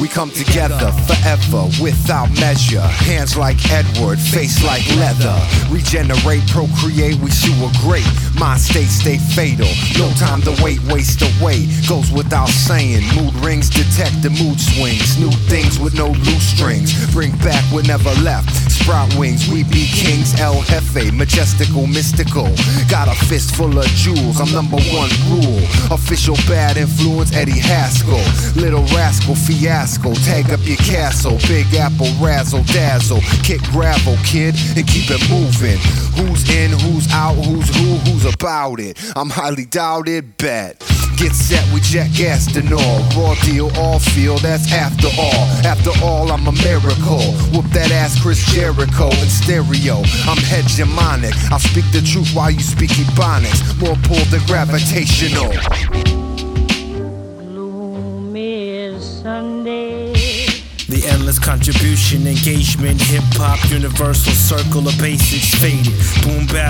We come together forever without measure. Hands like Edward, face like leather. Regenerate, procreate, we sewer great. My state stay fatal. No time to wait, waste away. Goes without saying. Mood rings detect the mood swings. New things with no loose strings. Bring back what never left. Sprout wings, we be kings. El Jefe, majestical, mystical. Got a fist full of jewels. I'm number one rule. Official bad influence, Eddie Haskell. Little rascal, fiasco. Tag up your castle. Big apple, razzle, dazzle. Kick gravel, kid, and keep it moving. Who's in, who's out, who's who, who's about it. I'm highly doubted, bet. Get set, we jet gassed and all. Raw deal, all feel, that's after all. After all, I'm a miracle. Whoop that ass, Chris Jericho in stereo. I'm hegemonic. I'll speak the truth while you speak ebonics. More pull than gravitational. gloomy Sunday. The endless contribution, engagement, hip hop, universal circle of basics faded. Boom bap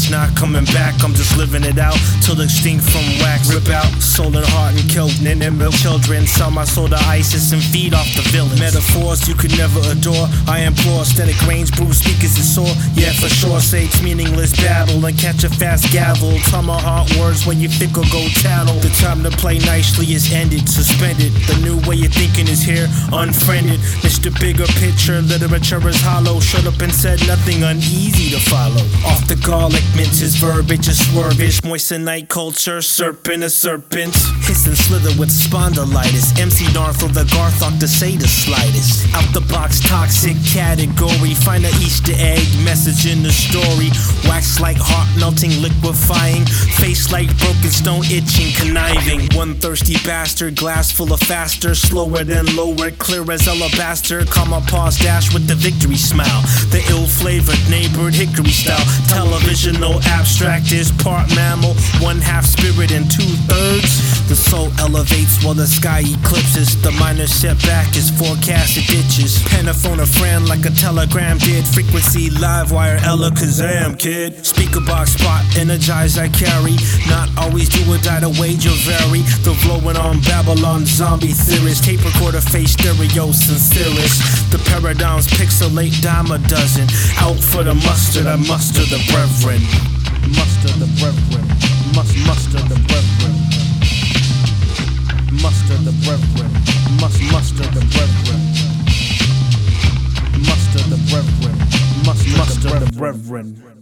it's not coming back. I'm just living it out till extinct from wax. Rip out soul and heart and kill and milk children. Sell my soul to ISIS and feed off the villains. Metaphors you could never adore. I implore static range, bruise speakers is sore. Yeah, for sure, it's meaningless babble and catch a fast gavel. Tomahawk words when you think or go tattle. The time to play nicely is ended, suspended. The new way of thinking is here, unfriended. Mr. Bigger Picture, literature is hollow. Shut up and said nothing uneasy to follow. Off the garlic mints is verbiage, is swervish. Moisten night culture, serpent is serpents. Hiss and slither with spondylitis. MC Narthel, the Garthok to say the slightest. Out the box, toxic category. Find an Easter egg message in the story. Wax like heart melting, liquefying. Face like broken stone, itching, conniving. One thirsty bastard, glass full of faster, slower than lower, clear as alabaster. Calm my pause, dash with the victory smile. The ill flavored neighborhood hickory style. Television, no abstract is part mammal, one half spirit and two thirds. The soul elevates while the sky eclipses. The minor setback is forecasted ditches. Penaphone a friend like a telegram did. Frequency live wire Alakazam, kid. Speaker box spot, energize I carry. Not always do or die, the wager vary. The blowing on Babylon zombie theorist. Tape recorder face stereo sincerest. The paradigms pixelate dime a dozen. Out for the mustard, I muster the brethren. Muster the brethren. Must muster the brethren. Muster the brethren. Must muster the brethren. Muster the brethren. Must muster the brethren.